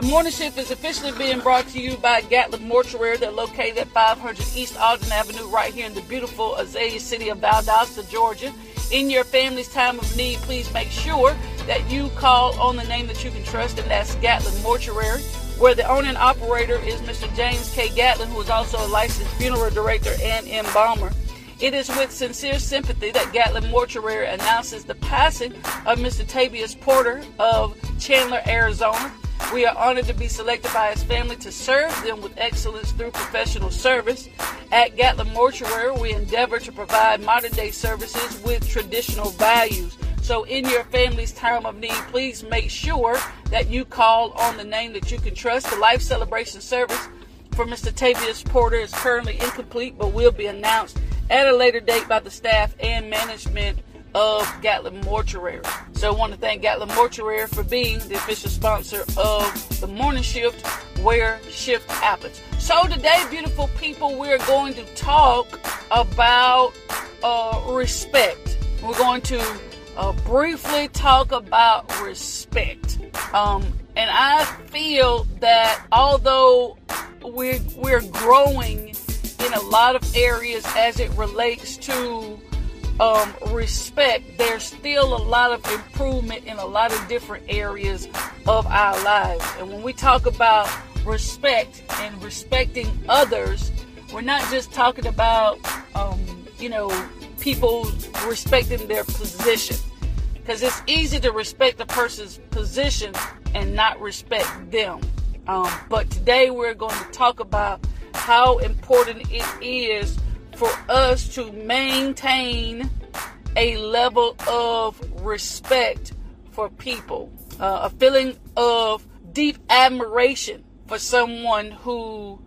The morning shift is officially being brought to you by Gatlin Mortuary. They're located at 500 East Alden Avenue, right here in the beautiful Azalea City of Valdosta, Georgia. In your family's time of need, please make sure that you call on the name that you can trust, and that's Gatlin Mortuary, where the owner and operator is Mr. James K. Gatlin, who is also a licensed funeral director and embalmer. It is with sincere sympathy that Gatlin Mortuary announces the passing of Mr. Tavius Porter of Chandler, Arizona. We are honored to be selected by his family to serve them with excellence through professional service. At Gatlin Mortuary, we endeavor to provide modern day services with traditional values. So, in your family's time of need, please make sure that you call on the name that you can trust. The life celebration service for Mr. Tavius Porter is currently incomplete, but will be announced at a later date by the staff and management of Gatlin Mortuary. So I want to thank Gatlin Mortuary for being the official sponsor of the morning shift where shift happens. So today, beautiful people, we're going to talk about uh, respect. We're going to uh, briefly talk about respect. Um, and I feel that although we're, we're growing in a lot of areas as it relates to um, respect, there's still a lot of improvement in a lot of different areas of our lives. And when we talk about respect and respecting others, we're not just talking about, um, you know, people respecting their position. Because it's easy to respect a person's position and not respect them. Um, but today we're going to talk about how important it is for us to maintain a level of respect for people, uh, a feeling of deep admiration for someone who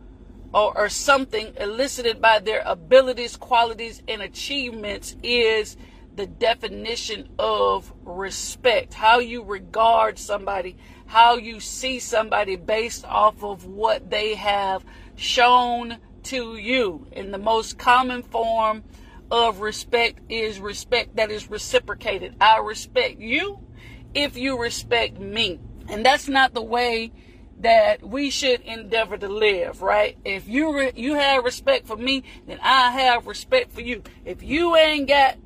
or, or something elicited by their abilities, qualities, and achievements is the definition of respect. How you regard somebody, how you see somebody based off of what they have shown to you. And the most common form of respect is respect that is reciprocated. I respect you if you respect me. And that's not the way that we should endeavor to live, right? If you re- you have respect for me, then I have respect for you. If you ain't got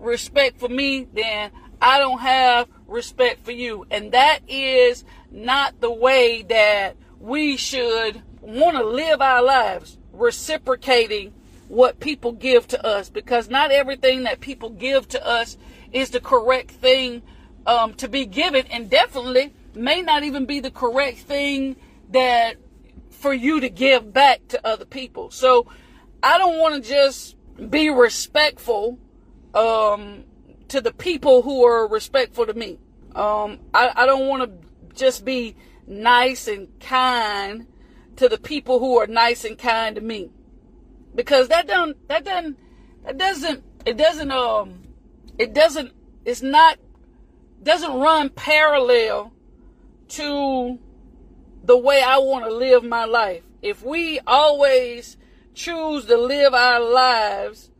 respect for me, then I don't have respect for you. And that is not the way that we should want to live our lives reciprocating what people give to us because not everything that people give to us is the correct thing um, to be given and definitely may not even be the correct thing that for you to give back to other people. So i don't want to just be respectful um, to the people who are respectful to me. Um, I, I don't want to just be nice and kind to the people who are nice and kind to me. Because that don't that doesn't that doesn't it doesn't um it doesn't it's not doesn't run parallel to the way I want to live my life. If we always choose to live our lives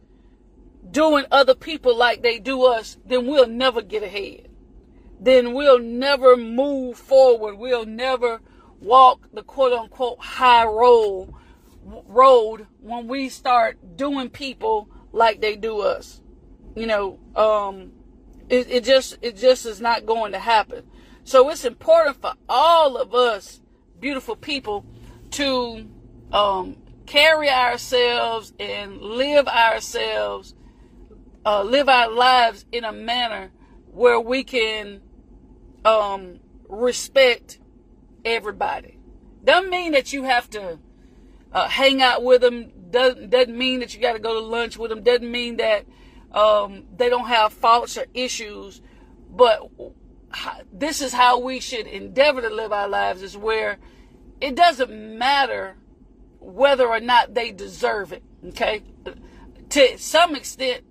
doing other people like they do us, then we'll never get ahead. Then we'll never move forward. We'll never walk the quote unquote high road road when we start doing people like they do us. You know, um, it, it just it just is not going to happen. So it's important for all of us, beautiful people, to um, carry ourselves and live ourselves, uh, live our lives in a manner where we can um, respect everybody. Doesn't mean that you have to uh, hang out with them. Doesn't doesn't mean that you got to go to lunch with them. Doesn't mean that um, they don't have faults or issues. But this is how we should endeavor to live our lives: is where it doesn't matter whether or not they deserve it. Okay, to some extent,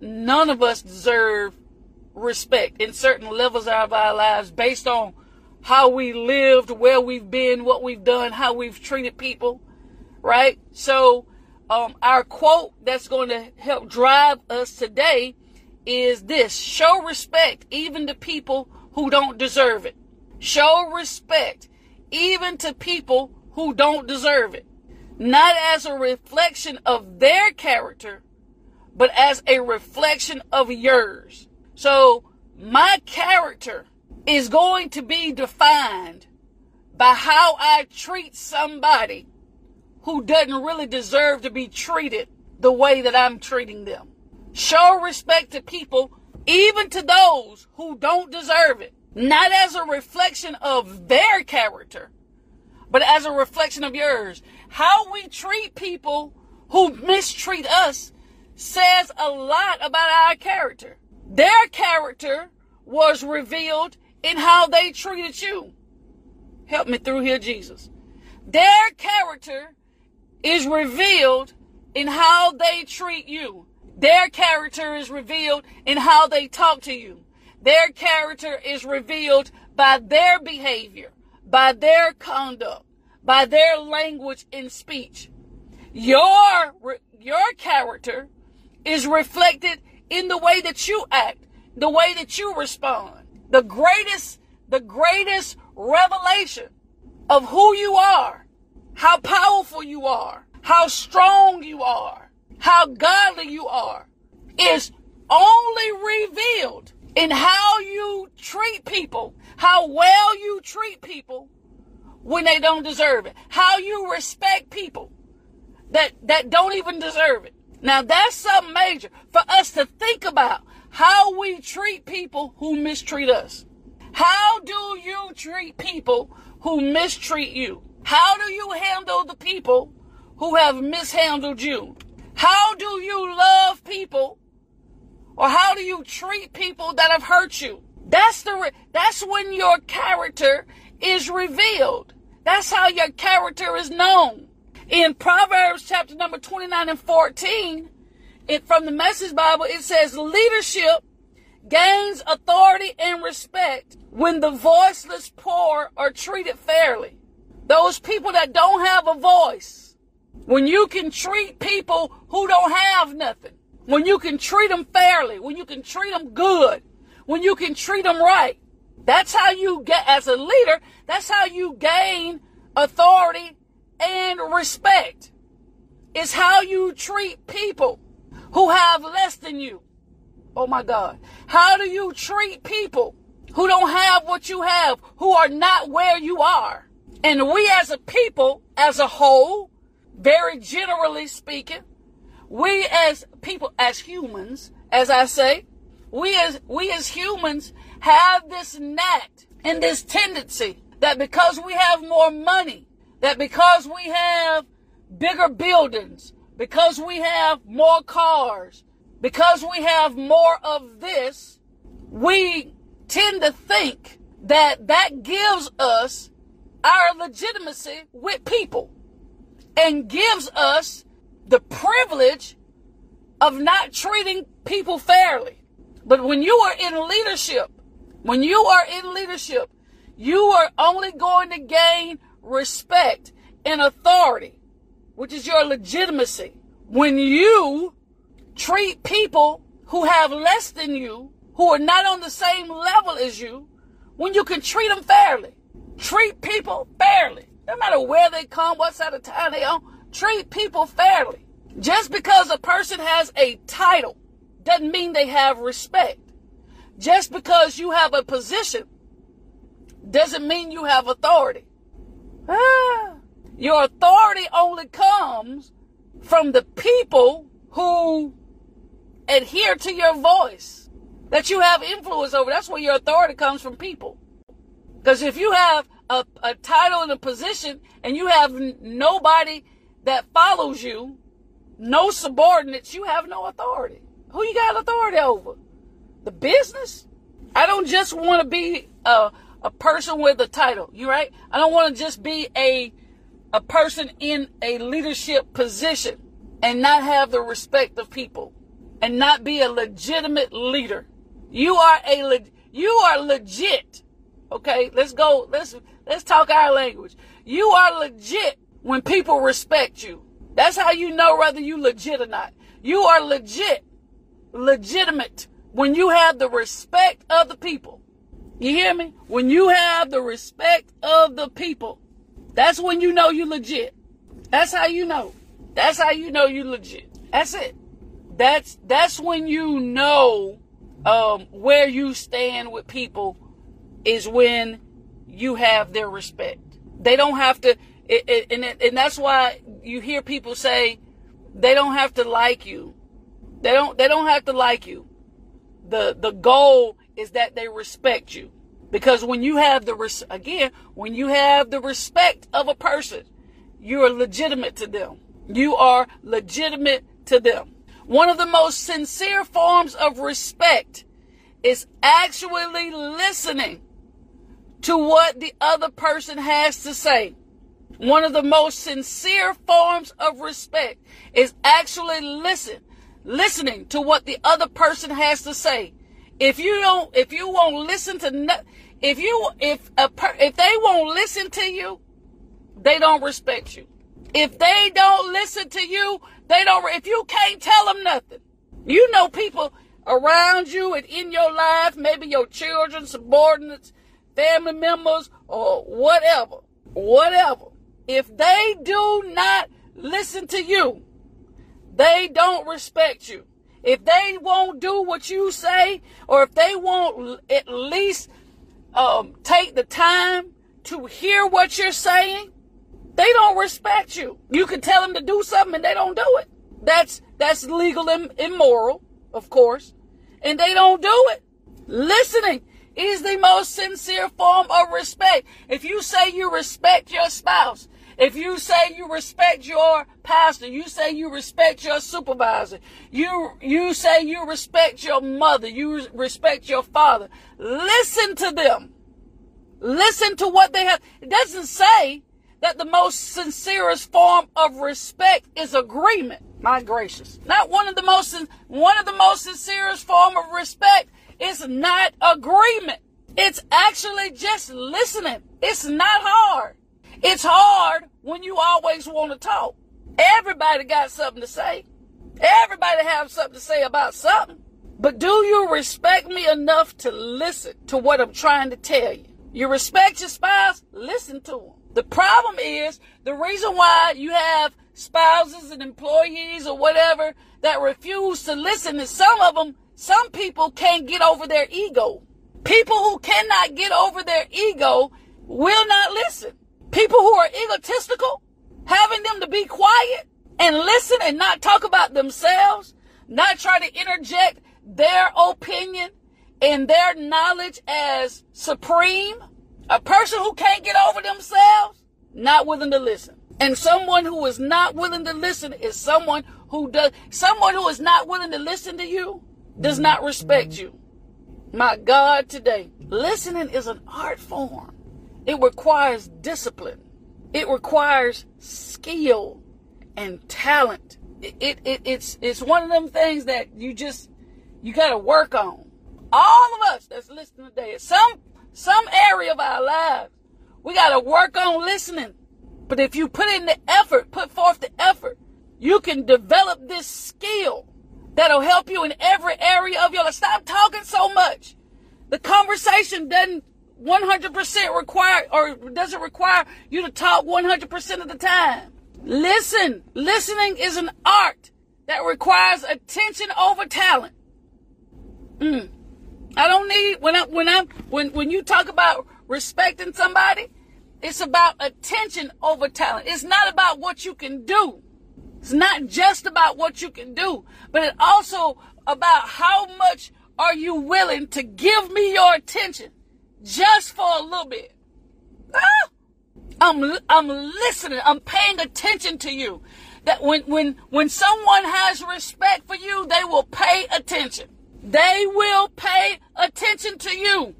none of us deserve respect in certain levels of our lives based on how we lived, where we've been, what we've done, how we've treated people, right? So, um, our quote that's going to help drive us today is this show respect even to people who don't deserve it. Show respect even to people who don't deserve it. Not as a reflection of their character, but as a reflection of yours. So my character is going to be defined by how I treat somebody who doesn't really deserve to be treated the way that I'm treating them. Show respect to people, even to those who don't deserve it. Not as a reflection of their character, but as a reflection of yours. How we treat people who mistreat us says a lot about our character. Their character was revealed in how they treated you. Help me through here, Jesus. Their character is revealed in how they treat you. Their character is revealed in how they talk to you. Their character is revealed by their behavior, by their conduct, by their language and speech. Your, your character is reflected in the way that you act, the way that you respond. The greatest, the greatest revelation of who you are, how powerful you are, how strong you are, how godly you are, is only revealed in how you treat people, how well you treat people when they don't deserve it, how you respect people that, that don't even deserve it. Now that's something major for us to think about how we treat people who mistreat us. How do you treat people who mistreat you? How do you handle the people who have mishandled you? How do you love people or how do you treat people that have hurt you? That's the re- that's when your character is revealed. That's how your character is known. In Proverbs chapter number 29 and 14, it from the Message Bible, it says leadership gains authority and respect when the voiceless poor are treated fairly. Those people that don't have a voice, when you can treat people who don't have nothing, when you can treat them fairly, when you can treat them good, when you can treat them right, that's how you get, as a leader, that's how you gain authority and respect. It's how you treat people who have less than you. Oh my God. How do you treat people who don't have what you have, who are not where you are? And we as a people, as a whole, very generally speaking, we as people, as humans, as I say, we as, we as humans have this knack and this tendency that because we have more money, that because we have bigger buildings, because we have more cars, because we have more of this, we tend to think that that gives us our legitimacy with people and gives us the privilege of not treating people fairly. But when you are in leadership, when you are in leadership, you are only going to gain respect and authority which is your legitimacy, when you treat people who have less than you, who are not on the same level as you, when you can treat them fairly. Treat people fairly. No matter where they come, what side of town they on, treat people fairly. Just because a person has a title doesn't mean they have respect. Just because you have a position doesn't mean you have authority. Ah. Your authority only comes from the people who adhere to your voice that you have influence over. That's where your authority comes from people. Because if you have a, a title and a position and you have nobody that follows you, no subordinates, you have no authority. Who you got authority over? The business? I don't just want to be a, a person with a title. You right? I don't want to just be a a person in a leadership position and not have the respect of people and not be a legitimate leader. You are a le- you are legit. Okay, let's go. Let's let's talk our language. You are legit when people respect you. That's how you know whether you legit or not. You are legit, legitimate when you have the respect of the people. You hear me? When you have the respect of the people, that's when you know you legit. That's how you know. That's how you know you legit. That's it. That's that's when you know um, where you stand with people is when you have their respect. They don't have to, it, it, and it, and that's why you hear people say they don't have to like you. They don't they don't have to like you. The the goal is that they respect you. Because when you have the res- again, when you have the respect of a person, you are legitimate to them. You are legitimate to them. One of the most sincere forms of respect is actually listening to what the other person has to say. One of the most sincere forms of respect is actually listen, listening to what the other person has to say. If you don't, if you won't listen to, no, if you, if a, if they won't listen to you, they don't respect you. If they don't listen to you, they don't, if you can't tell them nothing, you know people around you and in your life, maybe your children, subordinates, family members, or whatever, whatever. If they do not listen to you, they don't respect you. If they won't do what you say, or if they won't at least um, take the time to hear what you're saying, they don't respect you. You can tell them to do something and they don't do it. That's that's legal and immoral, of course, and they don't do it. Listening is the most sincere form of respect. If you say you respect your spouse, if you say you respect your pastor, you say you respect your supervisor, you you say you respect your mother, you respect your father, listen to them. Listen to what they have. It doesn't say that the most sincerest form of respect is agreement. My gracious. Not one of the most one of the most sincerest form of respect is not agreement. It's actually just listening. It's not hard. It's hard when you always want to talk. Everybody got something to say. Everybody have something to say about something. But do you respect me enough to listen to what I'm trying to tell you? You respect your spouse? Listen to them. The problem is the reason why you have spouses and employees or whatever that refuse to listen is some of them, some people can't get over their ego. People who cannot get over their ego will not listen. People who are egotistical, having them to be quiet and listen and not talk about themselves, not try to interject their opinion and their knowledge as supreme. A person who can't get over themselves, not willing to listen. And someone who is not willing to listen is someone who does, someone who is not willing to listen to you does not respect you. My God, today, listening is an art form. It requires discipline. It requires skill and talent. It, it, it, it's, it's one of them things that you just, you gotta work on. All of us that's listening today, some, some area of our lives, we gotta work on listening. But if you put in the effort, put forth the effort, you can develop this skill that'll help you in every area of your life. Stop talking so much. The conversation doesn't 100% require or doesn't require you to talk 100% of the time. Listen. Listening is an art that requires attention over talent. Mm. I don't need when I when I when when you talk about respecting somebody, it's about attention over talent. It's not about what you can do. It's not just about what you can do, but it's also about how much are you willing to give me your attention just for a little bit. Ah, I'm, I'm listening. I'm paying attention to you. That when, when, when someone has respect for you, they will pay attention. They will pay attention to you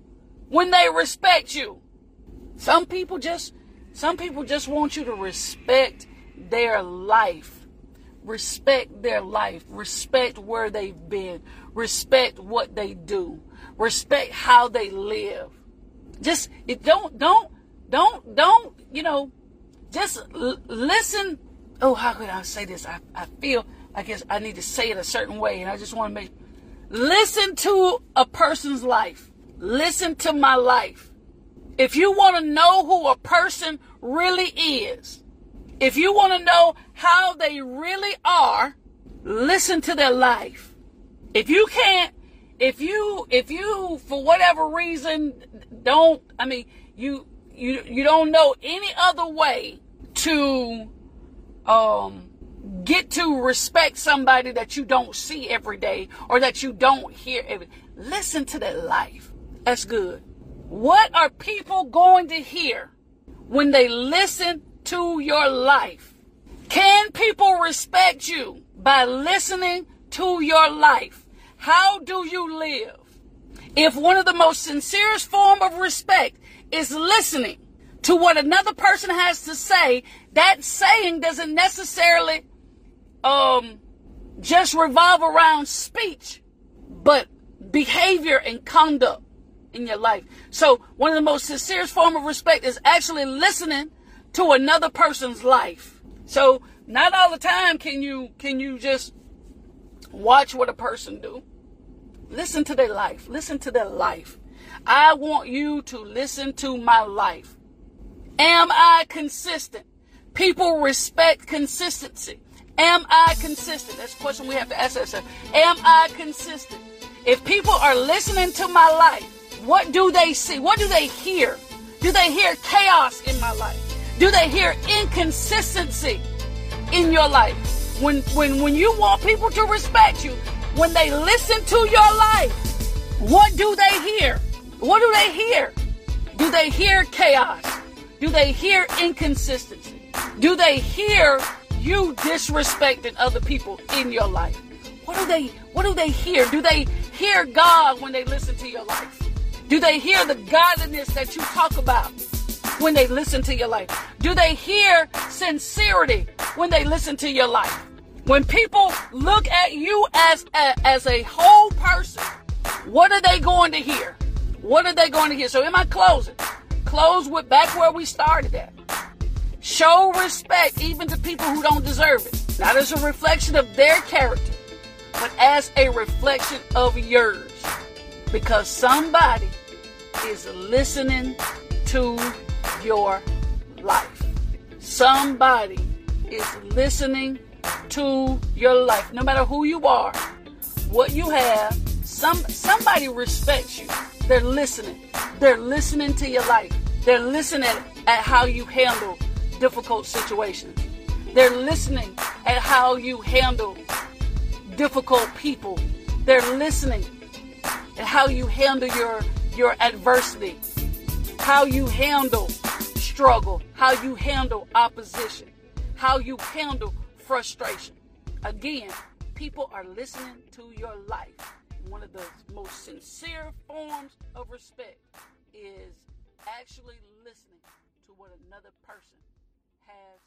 when they respect you. Some people just, some people just want you to respect their life. Respect their life. Respect where they've been. Respect what they do. Respect how they live. Just it don't don't don't don't you know just l- listen. Oh, how could I say this? I, I feel I guess I need to say it a certain way, and I just want to make listen to a person's life. listen to my life. If you want to know who a person really is, if you want to know how they really are, listen to their life. If you can't, if you, if you, for whatever reason, don't, I mean, you, you, you don't know any other way to, um, get to respect somebody that you don't see every day or that you don't hear every listen to their life. That's good. What are people going to hear when they listen to your life? Can people respect you by listening to your life how do you live if one of the most sincerest form of respect is listening to what another person has to say that saying doesn't necessarily um, just revolve around speech, but behavior and conduct in your life. So one of the most sincerest form of respect is actually listening to another person's life. So not all the time can you can you just watch what a person do. Listen to their life. Listen to their life. I want you to listen to my life. Am I consistent? People respect consistency. Am I consistent? That's a question we have to ask ourselves. Am I consistent? If people are listening to my life, what do they see? What do they hear? Do they hear chaos in my life? Do they hear inconsistency in your life? When when when you want people to respect you, when they listen to your life, what do they hear? What do they hear? Do they hear chaos? Do they hear inconsistency? Do they hear you disrespecting other people in your life. What do they what do they hear? Do they hear God when they listen to your life? Do they hear the godliness that you talk about when they listen to your life? Do they hear sincerity when they listen to your life? When people look at you as a, as a whole person, what are they going to hear? What are they going to hear? So in my closing, close with back where we started at. Show respect even to people who don't deserve it. Not as a reflection of their character, but as a reflection of yours. Because somebody is listening to your life. Somebody is listening to your life. No matter who you are, what you have, some somebody respects you. They're listening. They're listening to your life. They're listening at how you handle difficult situations. They're listening at how you handle difficult people. They're listening at how you handle your your adversity, how you handle struggle, how you handle opposition, how you handle frustration. Again, people are listening to your life. One of the most sincere forms of respect is actually listening to what another person has.